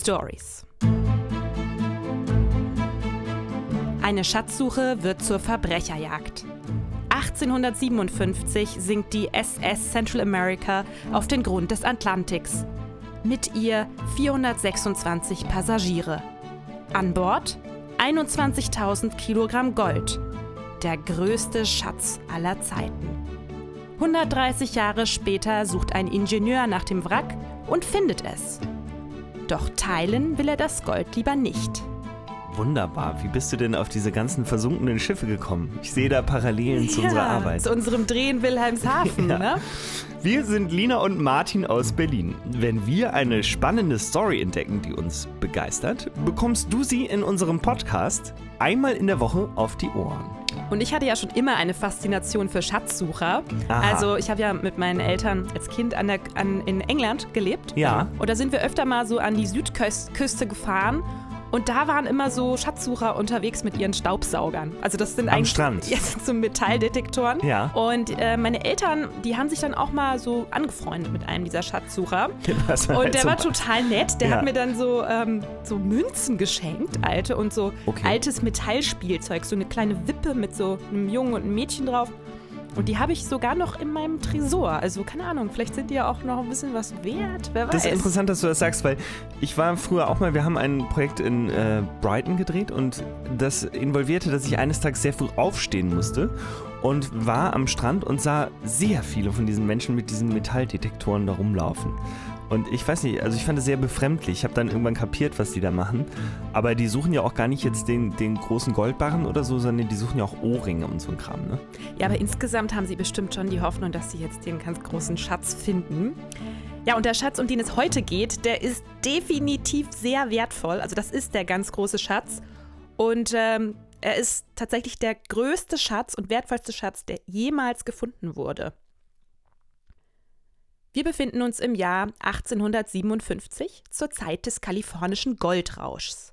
Stories. Eine Schatzsuche wird zur Verbrecherjagd. 1857 sinkt die SS Central America auf den Grund des Atlantiks. Mit ihr 426 Passagiere. An Bord 21.000 Kilogramm Gold. Der größte Schatz aller Zeiten. 130 Jahre später sucht ein Ingenieur nach dem Wrack und findet es. Doch teilen will er das Gold lieber nicht. Wunderbar. Wie bist du denn auf diese ganzen versunkenen Schiffe gekommen? Ich sehe da Parallelen zu ja, unserer Arbeit. Zu unserem Drehen Wilhelmshaven, Ja. ne? Wir sind Lina und Martin aus Berlin. Wenn wir eine spannende Story entdecken, die uns begeistert, bekommst du sie in unserem Podcast einmal in der Woche auf die Ohren. Und ich hatte ja schon immer eine Faszination für Schatzsucher. Aha. Also ich habe ja mit meinen Eltern als Kind an der, an, in England gelebt. Ja. Und da sind wir öfter mal so an die Südküste gefahren. Und da waren immer so Schatzsucher unterwegs mit ihren Staubsaugern. Also das sind Am eigentlich Strand? Jetzt so Metalldetektoren. Ja. Und äh, meine Eltern, die haben sich dann auch mal so angefreundet mit einem dieser Schatzsucher. Das war Und halt der so- war total nett. Der Ja. hat mir dann so, ähm, so Münzen geschenkt, alte, und so Okay. altes Metallspielzeug. So eine kleine Wippe mit so einem Jungen und einem Mädchen drauf. Und die habe ich sogar noch in meinem Tresor. Also keine Ahnung, vielleicht sind die ja auch noch ein bisschen was wert. Wer weiß. Das ist interessant, dass du das sagst, weil ich war früher auch mal, wir haben ein Projekt in äh, Brighton gedreht und das involvierte, dass ich eines Tages sehr früh aufstehen musste und war am Strand und sah sehr viele von diesen Menschen mit diesen Metalldetektoren da rumlaufen. Und ich weiß nicht, also ich fand es sehr befremdlich. Ich habe dann irgendwann kapiert, was die da machen. Aber die suchen ja auch gar nicht jetzt den, den großen Goldbarren oder so, sondern die suchen ja auch Ohrringe und so ein Kram, ne? Ja, aber insgesamt haben sie bestimmt schon die Hoffnung, dass sie jetzt den ganz großen Schatz finden. Ja, und der Schatz, um den es heute geht, der ist definitiv sehr wertvoll. Also das ist der ganz große Schatz. Und ähm, er ist tatsächlich der größte Schatz und wertvollste Schatz, der jemals gefunden wurde. Wir befinden uns im Jahr 1857 zur Zeit des kalifornischen Goldrauschs.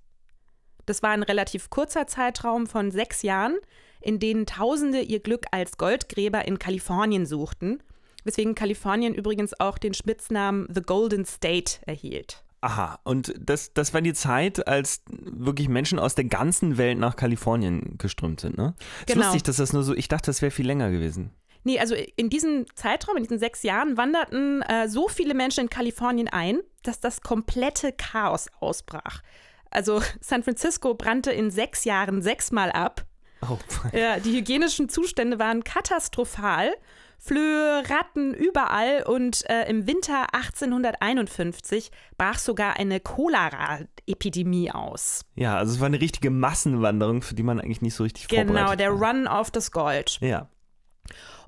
Das war ein relativ kurzer Zeitraum von sechs Jahren, in denen Tausende ihr Glück als Goldgräber in Kalifornien suchten, weswegen Kalifornien übrigens auch den Spitznamen The Golden State erhielt. Aha, und das, das war die Zeit, als wirklich Menschen aus der ganzen Welt nach Kalifornien geströmt sind, ne? Ist Genau. lustig, dass das nur so, ich dachte, das wäre viel länger gewesen. Nee, also in diesem Zeitraum, in diesen sechs Jahren, wanderten äh, so viele Menschen in Kalifornien ein, dass das komplette Chaos ausbrach. Also San Francisco brannte in sechs Jahren sechsmal ab. Oh, Ja, die hygienischen Zustände waren katastrophal. Flöhe, Ratten überall und äh, im Winter 1851 brach sogar eine Cholera-Epidemie aus. ja, also es war eine richtige Massenwanderung, für die man eigentlich nicht so richtig Genau, vorbereitet der war. Run auf das Gold. Ja.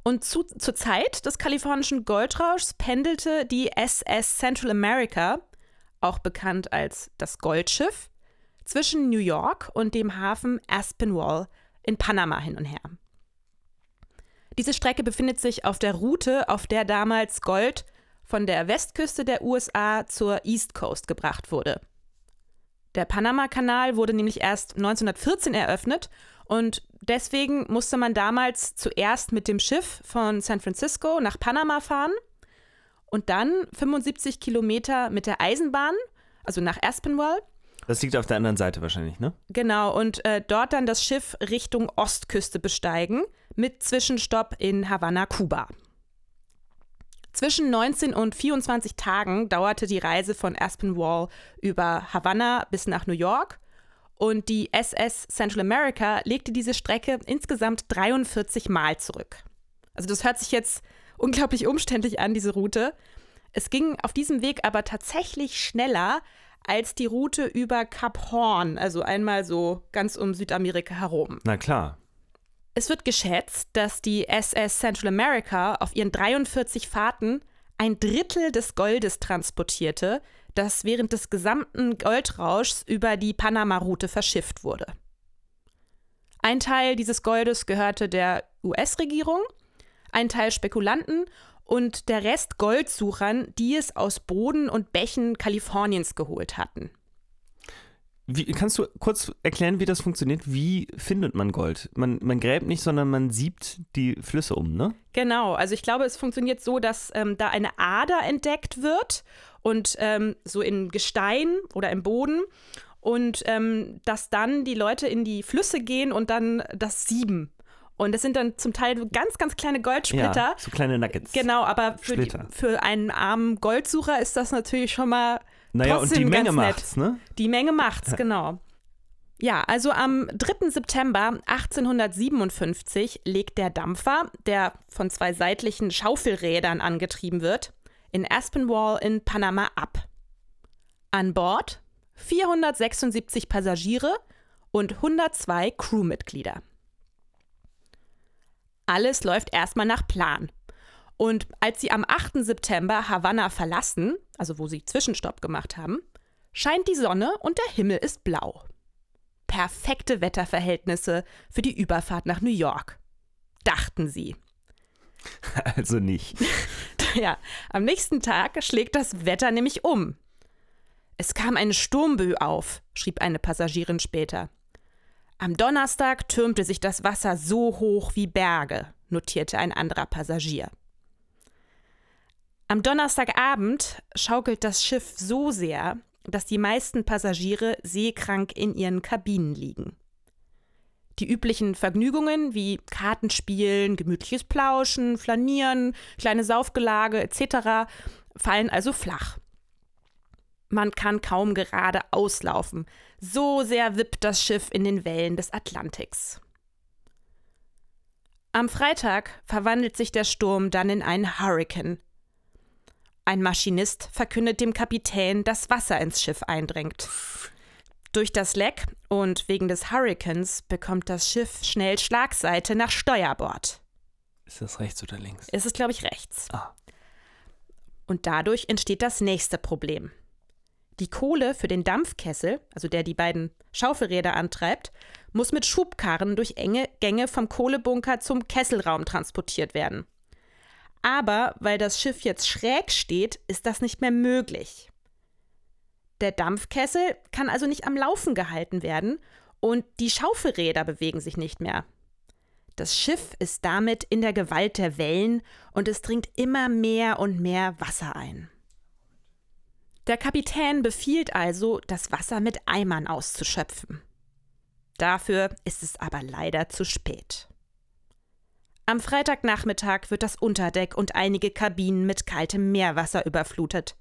Und zu, zur Zeit des kalifornischen Goldrauschs pendelte die SS Central America, auch bekannt als das Goldschiff, zwischen New York und dem Hafen Aspinwall in Panama hin und her. Diese Strecke befindet sich auf der Route, auf der damals Gold von der Westküste der USA zur East Coast gebracht wurde. Der Panama-Kanal wurde nämlich erst 1914 eröffnet und deswegen musste man damals zuerst mit dem Schiff von San Francisco nach Panama fahren und dann 75 Kilometer mit der Eisenbahn, also nach Aspinwall. Das liegt auf der anderen Seite wahrscheinlich, ne? Genau, und äh, dort dann das Schiff Richtung Ostküste besteigen, mit Zwischenstopp in Havanna, Kuba. Zwischen 19 und 24 Tagen dauerte die Reise von Aspinwall über Havanna bis nach New York und die SS Central America legte diese Strecke insgesamt 43 Mal zurück. Also das hört sich jetzt unglaublich umständlich an, diese Route. Es ging auf diesem Weg aber tatsächlich schneller als die Route über Kap Horn, also einmal so ganz um Südamerika herum. Na klar. Es wird geschätzt, dass die SS Central America auf ihren 43 Fahrten ein Drittel des Goldes transportierte, das während des gesamten Goldrauschs über die Panama-Route verschifft wurde. Ein Teil dieses Goldes gehörte der US-Regierung, ein Teil Spekulanten und der Rest Goldsuchern, die es aus Boden und Bächen Kaliforniens geholt hatten. Wie, kannst du kurz erklären, wie das funktioniert? Wie findet man Gold? Man, man gräbt nicht, sondern man siebt die Flüsse um, ne? Genau, also ich glaube, es funktioniert so, dass ähm, da eine Ader entdeckt wird und ähm, so in Gestein oder im Boden und ähm, dass dann die Leute in die Flüsse gehen und dann das sieben. Und das sind dann zum Teil ganz, ganz kleine Goldsplitter. Ja, so kleine Nuggets. Genau, aber für, die, für einen armen Goldsucher ist das natürlich schon mal naja, und die Menge nett. macht's, ne? Die Menge macht's, genau. Ja, also am 3. September 1857 legt der Dampfer, der von zwei seitlichen Schaufelrädern angetrieben wird, in Aspenwall in Panama ab. An Bord 476 Passagiere und 102 Crewmitglieder. Alles läuft erstmal nach Plan. Und als sie am 8. September Havanna verlassen, also wo sie Zwischenstopp gemacht haben, scheint die Sonne und der Himmel ist blau. Perfekte Wetterverhältnisse für die Überfahrt nach New York. Dachten sie. Also nicht. ja, am nächsten Tag schlägt das Wetter nämlich um. Es kam eine Sturmbö auf, schrieb eine Passagierin später. Am Donnerstag türmte sich das Wasser so hoch wie Berge, notierte ein anderer Passagier. Am Donnerstagabend schaukelt das Schiff so sehr, dass die meisten Passagiere seekrank in ihren Kabinen liegen. Die üblichen Vergnügungen wie Kartenspielen, gemütliches Plauschen, Flanieren, kleine Saufgelage etc. fallen also flach. Man kann kaum gerade auslaufen. So sehr wippt das Schiff in den Wellen des Atlantiks. Am Freitag verwandelt sich der Sturm dann in einen Hurrikan. Ein Maschinist verkündet dem Kapitän, dass Wasser ins Schiff eindringt. Durch das Leck und wegen des Hurrikans bekommt das Schiff schnell Schlagseite nach Steuerbord. Ist das rechts oder links? Es ist, glaube ich, rechts. Ah. Und dadurch entsteht das nächste Problem. Die Kohle für den Dampfkessel, also der die beiden Schaufelräder antreibt, muss mit Schubkarren durch enge Gänge vom Kohlebunker zum Kesselraum transportiert werden. Aber weil das Schiff jetzt schräg steht, ist das nicht mehr möglich. Der Dampfkessel kann also nicht am Laufen gehalten werden und die Schaufelräder bewegen sich nicht mehr. Das Schiff ist damit in der Gewalt der Wellen und es dringt immer mehr und mehr Wasser ein. Der Kapitän befiehlt also, das Wasser mit Eimern auszuschöpfen. Dafür ist es aber leider zu spät. Am Freitagnachmittag wird das Unterdeck und einige Kabinen mit kaltem Meerwasser überflutet.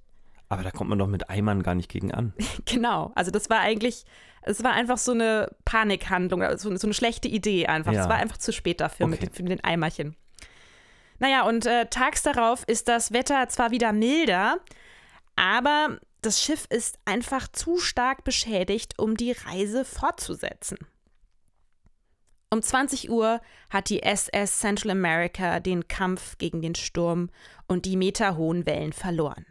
Aber da kommt man doch mit Eimern gar nicht gegen an. genau, also das war eigentlich, es war einfach so eine Panikhandlung, so, so eine schlechte Idee einfach. Es Ja. war einfach zu spät dafür Okay. mit, für den Eimerchen. Naja, und äh, tags darauf ist das Wetter zwar wieder milder, aber das Schiff ist einfach zu stark beschädigt, um die Reise fortzusetzen. Um 20 Uhr hat die SS Central America den Kampf gegen den Sturm und die meterhohen Wellen verloren.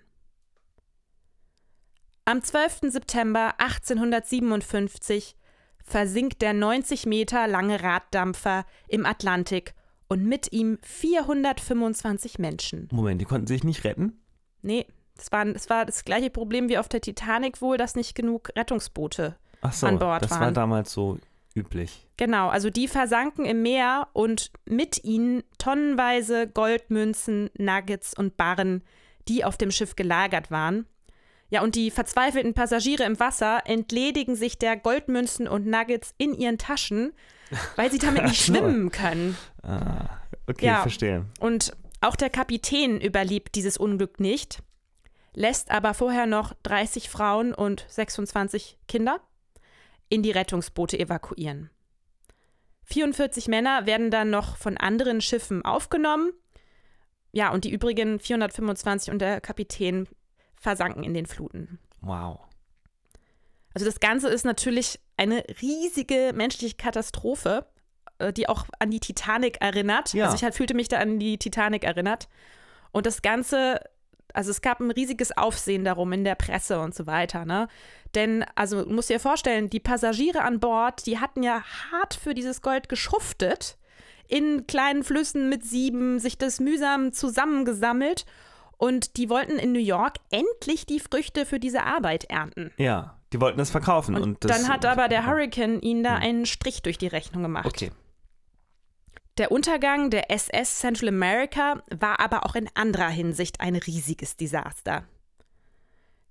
Am 12. September 1857 versinkt der 90 Meter lange Raddampfer im Atlantik und mit ihm 425 Menschen. Moment, die konnten sich nicht retten? Nee, es war, es war das gleiche Problem wie auf der Titanic wohl, dass nicht genug Rettungsboote Ach so, An Bord das war waren. damals so üblich. Genau, also die versanken im Meer und mit ihnen tonnenweise Goldmünzen, Nuggets und Barren, die auf dem Schiff gelagert waren. Ja, und die verzweifelten Passagiere im Wasser entledigen sich der Goldmünzen und Nuggets in ihren Taschen, weil sie damit nicht schwimmen können. Ah, okay, Ja. verstehe. Und auch der Kapitän überlebt dieses Unglück nicht, lässt aber vorher noch 30 Frauen und 26 Kinder in die Rettungsboote evakuieren. 44 Männer werden dann noch von anderen Schiffen aufgenommen. Ja, und die übrigen 425 und der Kapitän versanken in den Fluten. Wow. Also das Ganze ist natürlich eine riesige menschliche Katastrophe, äh, die auch an die Titanic erinnert. Ja. Also ich halt fühlte mich da an die Titanic erinnert. Und das Ganze, also es gab ein riesiges Aufsehen darum in der Presse und so weiter, ne? Denn, also musst dir vorstellen, die Passagiere an Bord, die hatten ja hart für dieses Gold geschuftet, in kleinen Flüssen mit Sieben, sich das mühsam zusammengesammelt und die wollten in New York endlich die Früchte für diese Arbeit ernten. Ja, Die wollten das verkaufen. Und, Und, das, dann hat aber der. Hurricane ihnen da Hm. einen Strich durch die Rechnung gemacht. Okay. Der Untergang der SS Central America war aber auch in anderer Hinsicht ein riesiges Desaster.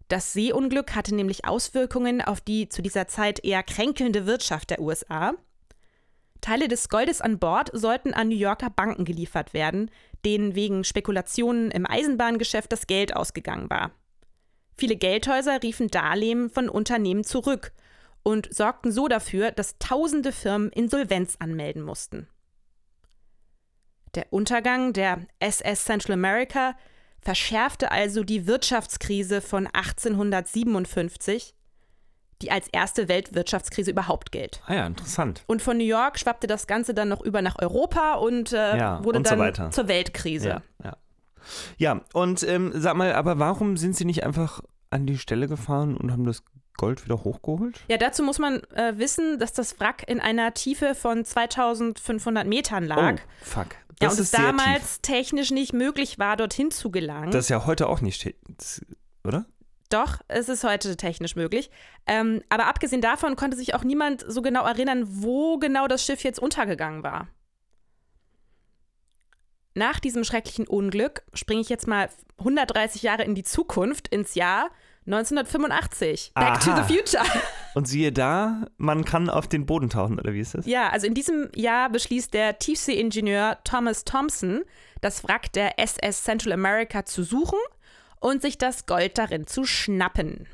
Das Seeunglück hatte nämlich Auswirkungen auf die zu dieser Zeit eher kränkelnde Wirtschaft der USA. Teile des Goldes an Bord sollten an New Yorker Banken geliefert werden, denen wegen Spekulationen im Eisenbahngeschäft das Geld ausgegangen war. Viele Geldhäuser riefen Darlehen von Unternehmen zurück und sorgten so dafür, dass tausende Firmen Insolvenz anmelden mussten. Der Untergang der SS Central America verschärfte also die Wirtschaftskrise von 1857, die als erste Weltwirtschaftskrise überhaupt gilt. Ah ja, interessant. Und von New York schwappte das Ganze dann noch über nach Europa und äh, Ja, wurde und so dann weiter. zur Weltkrise. Ja, ja. ja und ähm, sag mal, aber warum sind sie nicht einfach an die Stelle gefahren und haben das Gold wieder hochgeholt? Ja, dazu muss man äh, wissen, dass das Wrack in einer Tiefe von 2500 Metern lag. Oh, fuck. Ja, und es damals technisch nicht möglich war, dorthin zu gelangen. Das ist ja heute auch nicht, oder? Doch, es ist heute technisch möglich. Ähm, aber abgesehen davon konnte sich auch niemand so genau erinnern, wo genau das Schiff jetzt untergegangen war. Nach diesem schrecklichen Unglück springe ich jetzt mal 130 Jahre in die Zukunft, ins Jahr 1985. Back to Aha. the Future. Und siehe da, man kann auf den Boden tauchen, oder wie ist das? Ja, also in diesem Jahr beschließt der Tiefseeingenieur Thomas Thompson, das Wrack der SS Central America zu suchen und sich das Gold darin zu schnappen.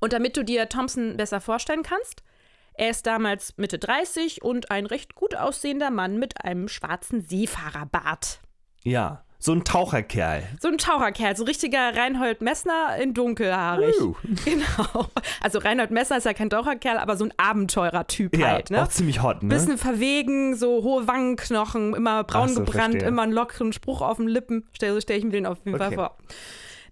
Und damit du dir Thompson besser vorstellen kannst, er ist damals Mitte 30 und ein recht gut aussehender Mann mit einem schwarzen Seefahrerbart. Ja, so ein Taucherkerl. So ein Taucherkerl, so richtiger Reinhold Messner in dunkelhaarig. Uh. Genau. Also Reinhold Messner ist ja kein Taucherkerl, aber so ein Abenteurertyp Ja, halt, ne? auch ziemlich hot, ne? Bisschen verwegen, so hohe Wangenknochen, immer braun so, gebrannt, verstehe. immer einen lockeren Spruch auf den Lippen. Stell, so stelle ich mir den auf jeden Okay. Fall vor.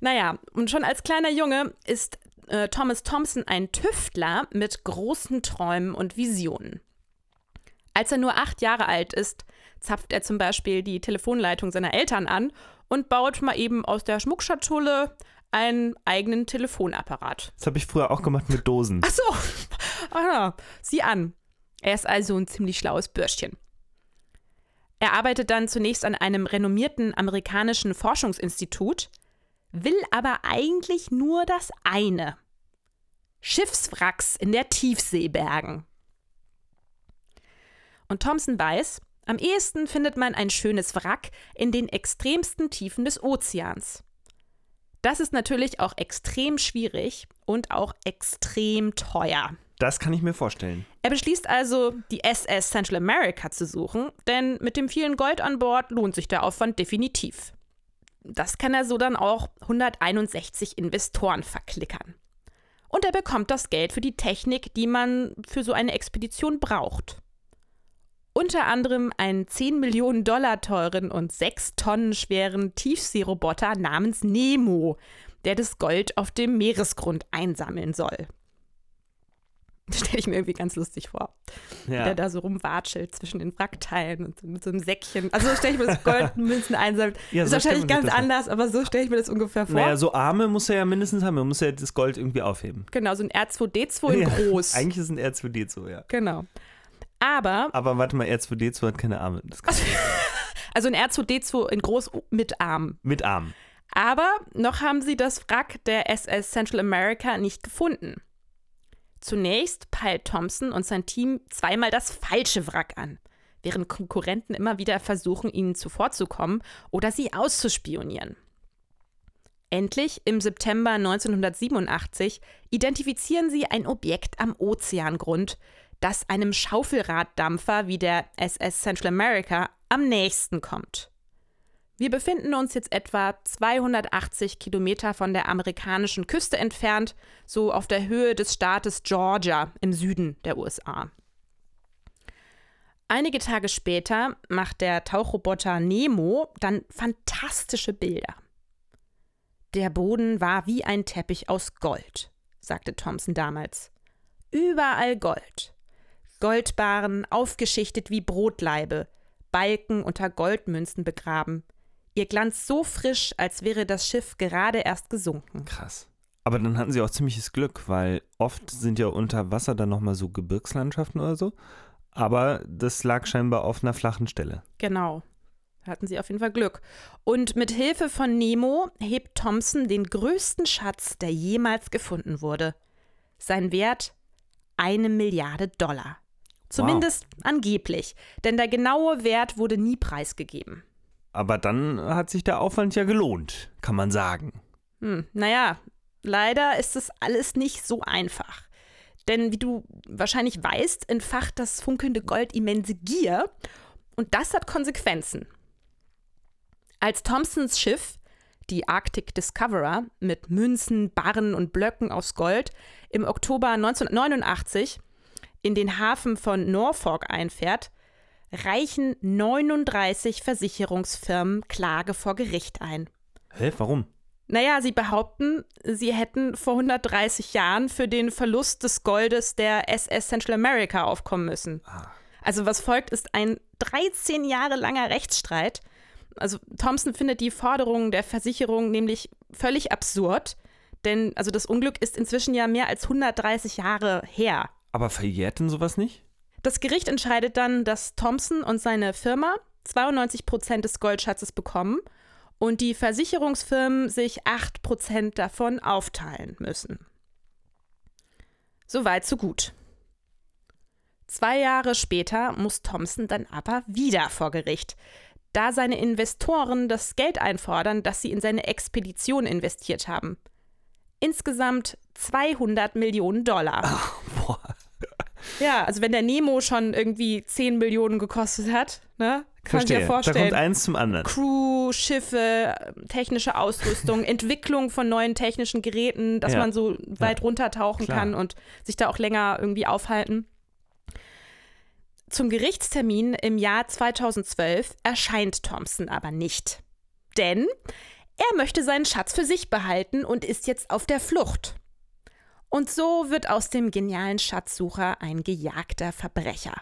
Naja, und schon als kleiner Junge ist äh, Thomas Thompson ein Tüftler mit großen Träumen und Visionen. Als er nur acht Jahre alt ist, zapft er zum Beispiel die Telefonleitung seiner Eltern an und baut mal eben aus der Schmuckschatulle einen eigenen Telefonapparat. Das habe ich früher auch gemacht mit Dosen. Ach so, ah, sieh an. Er ist also ein ziemlich schlaues Bürschchen. Er arbeitet dann zunächst an einem renommierten amerikanischen Forschungsinstitut, will aber eigentlich nur das eine. Schiffswracks in der Tiefsee bergen. Und Thompson weiß, am ehesten findet man ein schönes Wrack in den extremsten Tiefen des Ozeans. Das ist natürlich auch extrem schwierig und auch extrem teuer. Das kann ich mir vorstellen. Er beschließt also, die SS Central America zu suchen, denn mit dem vielen Gold an Bord lohnt sich der Aufwand definitiv. Das kann er so dann auch 161 Investoren verklickern. Und er bekommt das Geld für die Technik, die man für so eine Expedition braucht. Unter anderem einen 10 Millionen Dollar teuren und 6 Tonnen schweren Tiefseeroboter namens Nemo, der das Gold auf dem Meeresgrund einsammeln soll. Das stelle ich mir irgendwie ganz lustig vor. Ja. Der da so rumwatschelt zwischen den Wrackteilen und so mit so einem Säckchen. Also so stelle ich mir das Goldmünzen einsammelt. Ja, ist so wahrscheinlich ganz anders, aber so stelle ich mir das ungefähr vor. Naja, so Arme muss er ja mindestens haben. Er muss ja das Gold irgendwie aufheben. Genau, so ein R2D2 in Ja, groß. Eigentlich ist ein R2D2, ja. Genau. Aber, Aber warte mal, R2D2 hat keine Arme. Also ein R2D2 in groß mit Arm. mit Armen. Aber noch haben sie das Wrack der SS Central America nicht gefunden. Zunächst peilt Thompson und sein Team zweimal das falsche Wrack an, während Konkurrenten immer wieder versuchen, ihnen zuvorzukommen oder sie auszuspionieren. Endlich, im September 1987, identifizieren sie ein Objekt am Ozeangrund, das einem Schaufelraddampfer wie der SS Central America am nächsten kommt. Wir befinden uns jetzt etwa 280 Kilometer von der amerikanischen Küste entfernt, so auf der Höhe des Staates Georgia im Süden der USA. Einige Tage später macht der Tauchroboter Nemo dann fantastische Bilder. Der Boden war wie ein Teppich aus Gold, sagte Thompson damals. Überall Gold. Goldbarren aufgeschichtet wie Brotlaibe, Balken unter Goldmünzen begraben. Ihr Glanz so frisch, als wäre das Schiff gerade erst gesunken. Krass. Aber dann hatten sie auch ziemliches Glück, weil oft sind ja unter Wasser dann nochmal so Gebirgslandschaften oder so. Aber das lag scheinbar auf einer flachen Stelle. Genau. Da hatten sie auf jeden Fall Glück. Und mit Hilfe von Nemo hebt Thompson den größten Schatz, der jemals gefunden wurde. Sein Wert eine Milliarde Dollar. Zumindest wow. angeblich, denn der genaue Wert wurde nie preisgegeben. Aber dann hat sich der Aufwand ja gelohnt, kann man sagen. Hm, naja, Leider ist es alles nicht so einfach. Denn wie du wahrscheinlich weißt, entfacht das funkelnde Gold immense Gier und das hat Konsequenzen. Als Thompsons Schiff, die Arctic Discoverer, mit Münzen, Barren und Blöcken aus Gold im Oktober 1989 in den Hafen von Norfolk einfährt, reichen 39 Versicherungsfirmen Klage vor Gericht ein. Hä, warum? Naja, sie behaupten, sie hätten vor 130 Jahren für den Verlust des Goldes der SS Central America aufkommen müssen. Ah. Also was folgt, ist ein 13 Jahre langer Rechtsstreit. Also Thompson findet die Forderungen der Versicherung nämlich völlig absurd, denn also das Unglück ist inzwischen ja mehr als 130 Jahre her. Aber verjährt denn sowas nicht? Das Gericht entscheidet dann, dass Thompson und seine Firma 92 Prozent des Goldschatzes bekommen und die Versicherungsfirmen sich 8% davon aufteilen müssen. Soweit, so gut. Zwei Jahre später muss Thompson dann aber wieder vor Gericht, da seine Investoren das Geld einfordern, das sie in seine Expedition investiert haben. Insgesamt 200 Millionen Dollar. Boah. Ja, also wenn der Nemo schon irgendwie 10 Millionen gekostet hat, ne? Kann Verstehe. man sich ja vorstellen. Da kommt eins zum anderen. Crew, Schiffe, technische Ausrüstung, Entwicklung von neuen technischen Geräten, dass ja. man so weit ja. runtertauchen Klar. kann und sich da auch länger irgendwie aufhalten. Zum Gerichtstermin im Jahr 2012 erscheint Thompson aber nicht. Denn er möchte seinen Schatz für sich behalten und ist jetzt auf der Flucht. Und so wird aus dem genialen Schatzsucher ein gejagter Verbrecher.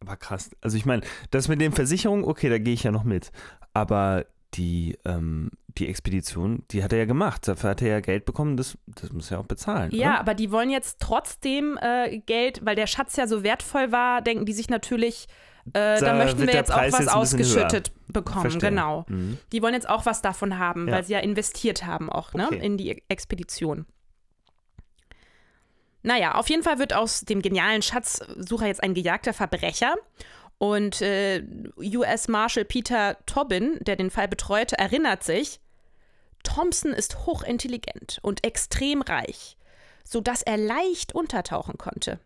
Aber krass. Also ich meine, das mit den Versicherungen, okay, da gehe ich ja noch mit. Aber die, ähm, die Expedition, die hat er ja gemacht. Dafür hat er ja Geld bekommen, das, das muss er auch bezahlen. Ja, oder? aber die wollen jetzt trotzdem äh, Geld, weil der Schatz ja so wertvoll war, denken die sich natürlich, äh, da, da, möchten wir jetzt auch was jetzt ausgeschüttet bekommen. Verstehen. Genau. Mhm. Die wollen jetzt auch was davon haben, ja. weil sie ja investiert haben auch ne, okay. in die Expedition. Naja, auf jeden Fall wird aus dem genialen Schatzsucher jetzt ein gejagter Verbrecher. Und äh, US Marshal Peter Tobin, der den Fall betreute, erinnert sich, Thompson ist hochintelligent und extrem reich, sodass er leicht untertauchen konnte.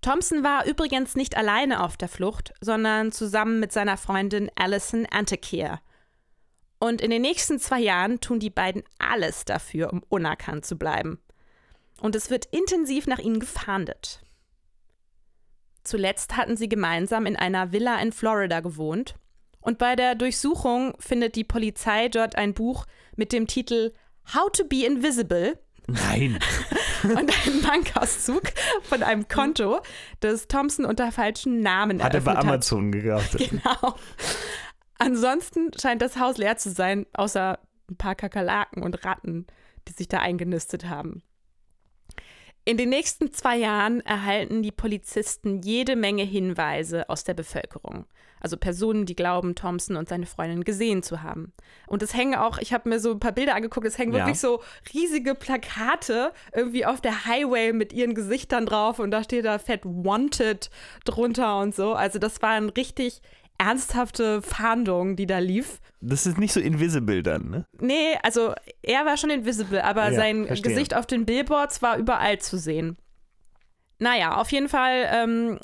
Thompson war übrigens nicht alleine auf der Flucht, sondern zusammen mit seiner Freundin Alison Antekeer. Und in den nächsten zwei Jahren tun die beiden alles dafür, um unerkannt zu bleiben und es wird intensiv nach ihnen gefahndet. Zuletzt hatten sie gemeinsam in einer Villa in Florida gewohnt und bei der Durchsuchung findet die Polizei dort ein Buch mit dem Titel How to be Invisible. Nein. und einen Bankauszug von einem Konto, das Thompson unter falschen Namen hat. Hat er bei Amazon gekauft. Genau. Ansonsten scheint das Haus leer zu sein, außer ein paar Kakerlaken und Ratten, die sich da eingenistet haben. In den nächsten zwei Jahren erhalten die Polizisten jede Menge Hinweise aus der Bevölkerung. Also Personen, die glauben, Thompson und seine Freundin gesehen zu haben. Und es hängen auch, ich habe mir so ein paar Bilder angeguckt, es hängen ja. wirklich so riesige Plakate irgendwie auf der Highway mit ihren Gesichtern drauf und da steht da fett Wanted drunter und so. Also das war ein richtig ernsthafte Fahndung, die da lief. Das ist nicht so invisible dann, ne? Nee, also er war schon invisible, aber ja, sein verstehe. Gesicht auf den Billboards war überall zu sehen. Naja, auf jeden Fall ähm,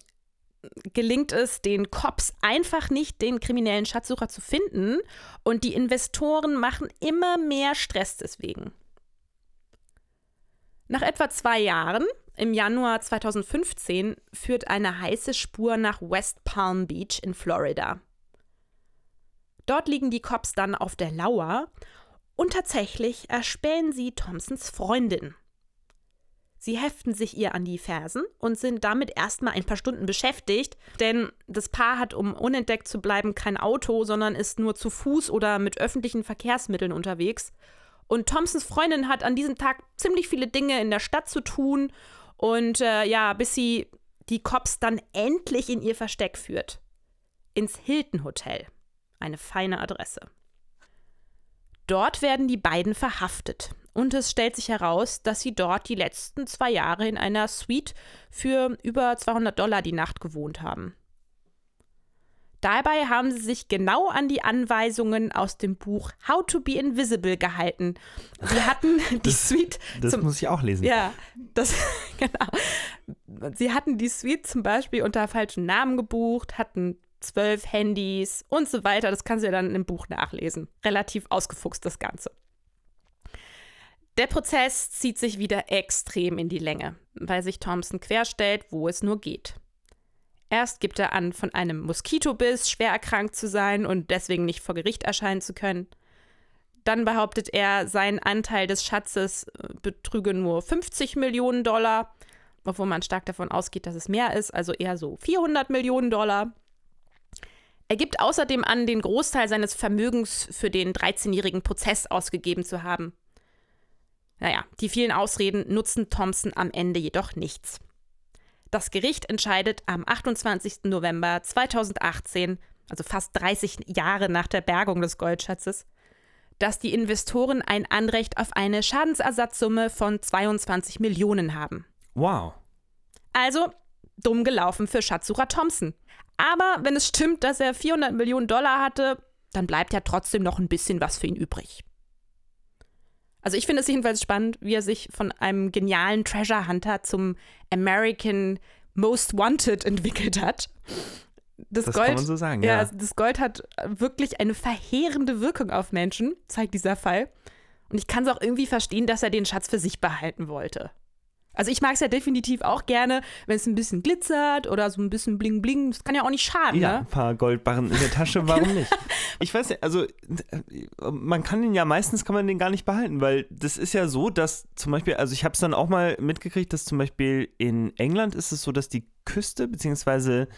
gelingt es den Cops einfach nicht, den kriminellen Schatzsucher zu finden und die Investoren machen immer mehr Stress deswegen. Nach etwa zwei Jahren im Januar 2015 führt eine heiße Spur nach West Palm Beach in Florida. Dort liegen die Cops dann auf der Lauer und tatsächlich erspähen sie Thompsons Freundin. Sie heften sich ihr an die Fersen und sind damit erstmal ein paar Stunden beschäftigt, denn das Paar hat, um unentdeckt zu bleiben, kein Auto, sondern ist nur zu Fuß oder mit öffentlichen Verkehrsmitteln unterwegs. Und Thompsons Freundin hat an diesem Tag ziemlich viele Dinge in der Stadt zu tun. Und äh, ja, bis sie die Cops dann endlich in ihr Versteck führt. Ins Hilton Hotel. Eine feine Adresse. Dort werden die beiden verhaftet. Und es stellt sich heraus, dass sie dort die letzten zwei Jahre in einer Suite für über 200 Dollar die Nacht gewohnt haben. Dabei haben sie sich genau an die Anweisungen aus dem Buch How to be Invisible gehalten. Sie hatten die Das- Suite. Das zum, muss ich auch lesen. ja, das genau. Sie hatten die Suite zum Beispiel unter falschen Namen gebucht, hatten zwölf Handys und so weiter. Das kannst du ja dann im Buch nachlesen. Relativ ausgefuchst das Ganze. Der Prozess zieht sich wieder extrem in die Länge, weil sich Thompson querstellt, wo es nur geht. Erst gibt er an, von einem Moskitobiss schwer erkrankt zu sein und deswegen nicht vor Gericht erscheinen zu können. Dann behauptet er, sein Anteil des Schatzes äh, betrüge nur 50 Millionen Dollar, obwohl man stark davon ausgeht, dass es mehr ist, also eher so 400 Millionen Dollar. Er gibt außerdem an, den Großteil seines Vermögens für den 13-jährigen Prozess ausgegeben zu haben. Naja, die vielen Ausreden nutzen Thompson am Ende jedoch nichts. Das Gericht entscheidet am 28. November 2018, also fast 30 Jahre nach der Bergung des Goldschatzes, dass die Investoren ein Anrecht auf eine Schadensersatzsumme von 22 Millionen haben. Wow. Also dumm gelaufen für Schatzsucher Thompson. Aber wenn es stimmt, dass er 400 Millionen Dollar hatte, dann bleibt ja trotzdem noch ein bisschen was für ihn übrig. Also ich finde es jedenfalls spannend, wie er sich von einem genialen Treasure Hunter zum American Most Wanted entwickelt hat. Das, Das Gold, kann man so sagen, ja. ja. also das Gold hat wirklich eine verheerende Wirkung auf Menschen, zeigt dieser Fall. Und ich kann es auch irgendwie verstehen, dass er den Schatz für sich behalten wollte. Also ich mag es ja definitiv auch gerne, wenn es ein bisschen glitzert oder so ein bisschen bling bling. Das kann ja auch nicht schaden, Ja, ne? ein paar Goldbarren in der Tasche, warum nicht? Ich weiß nicht, also man kann den ja meistens kann man den gar nicht behalten, weil das ist ja so, dass zum Beispiel, also ich habe es dann auch mal mitgekriegt, dass zum Beispiel in England ist es so, dass die Küste beziehungsweise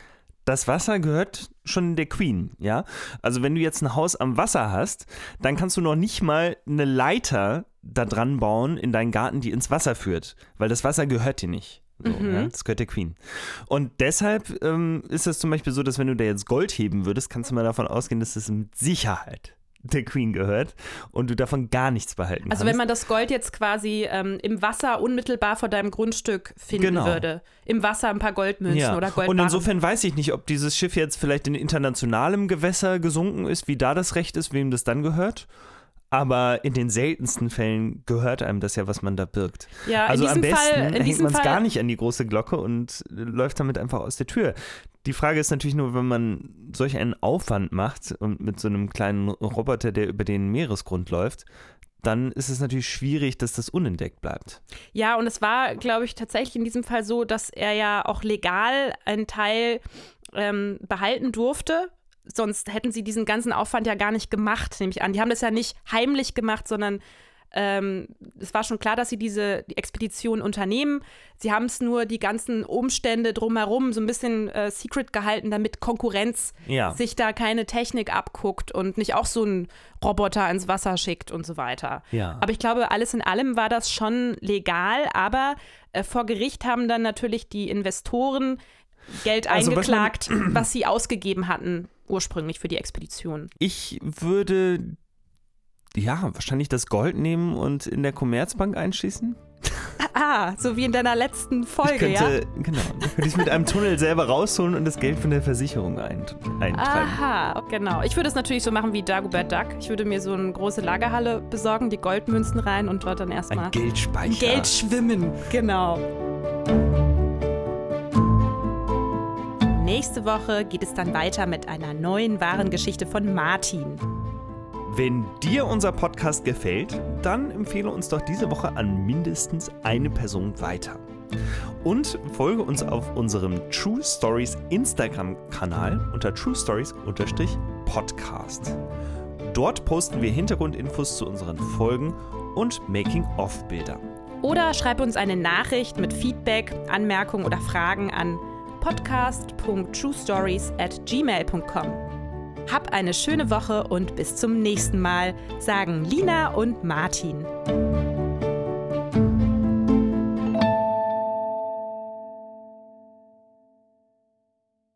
das Wasser gehört schon der Queen, ja. Also wenn du jetzt ein Haus am Wasser hast, dann kannst du noch nicht mal eine Leiter da dran bauen in deinen Garten, die ins Wasser führt, weil das Wasser gehört dir nicht. So, ja, das gehört der Queen. Und deshalb ähm, ist es zum Beispiel so, dass wenn du da jetzt Gold heben würdest, kannst du mal davon ausgehen, dass es mit Sicherheit der Queen gehört und du davon gar nichts behalten Also kannst. wenn man das Gold jetzt quasi ähm, im Wasser unmittelbar vor deinem Grundstück finden Genau. würde. Im Wasser ein paar Goldmünzen ja. oder Goldbarren. Und insofern weiß ich nicht, ob dieses Schiff jetzt vielleicht in internationalem Gewässer gesunken ist, wie da das Recht ist, wem das dann gehört. Aber in den seltensten Fällen gehört einem das ja, was man da birgt. Ja, also am besten Fall- hängt man es gar nicht an die große Glocke und läuft damit einfach aus der Tür. Die Frage ist natürlich nur, wenn man solch einen Aufwand macht und mit so einem kleinen Roboter, der über den Meeresgrund läuft, dann ist es natürlich schwierig, dass das unentdeckt bleibt. Ja, und es war, glaube ich, tatsächlich in diesem Fall so, dass er ja auch legal einen Teil ähm, behalten durfte. Sonst hätten sie diesen ganzen Aufwand ja gar nicht gemacht, nehme ich an. Die haben das ja nicht heimlich gemacht, sondern ähm, es war schon klar, dass sie diese die Expedition unternehmen. Sie haben es nur die ganzen Umstände drumherum so ein bisschen äh, secret gehalten, damit Konkurrenz Ja. sich da keine Technik abguckt und nicht auch so einen Roboter ins Wasser schickt und so weiter. Ja. Aber ich glaube, alles in allem war das schon legal, aber äh, vor Gericht haben dann natürlich die Investoren Geld Also was man- eingeklagt, was, sie ausgegeben hatten ursprünglich für die Expedition. Ich würde ja wahrscheinlich das Gold nehmen und in der Commerzbank einschließen. Ah, so wie in deiner letzten Folge, Ich könnte, ja? genau, könnte ich mit einem Tunnel selber rausholen und das Geld von der Versicherung ein, eintreiben. Aha, genau. Ich würde es natürlich so machen wie Dagobert Duck. Ich würde mir so eine große Lagerhalle besorgen, die Goldmünzen rein und dort dann erstmal Ein Geldspeicher. Geld schwimmen. Genau. Nächste Woche geht es dann weiter mit einer neuen wahren Geschichte von Martin. Wenn dir unser Podcast gefällt, dann empfehle uns doch diese Woche an mindestens eine Person weiter. Und folge uns auf unserem True Stories Instagram-Kanal unter True Stories-Podcast. Dort posten wir Hintergrundinfos zu unseren Folgen und Making-of-Bilder. Oder schreib uns eine Nachricht mit Feedback, Anmerkungen oder Fragen an podcast.truestories at gmail.com. Hab eine schöne Woche und bis zum nächsten Mal, sagen Lina und Martin.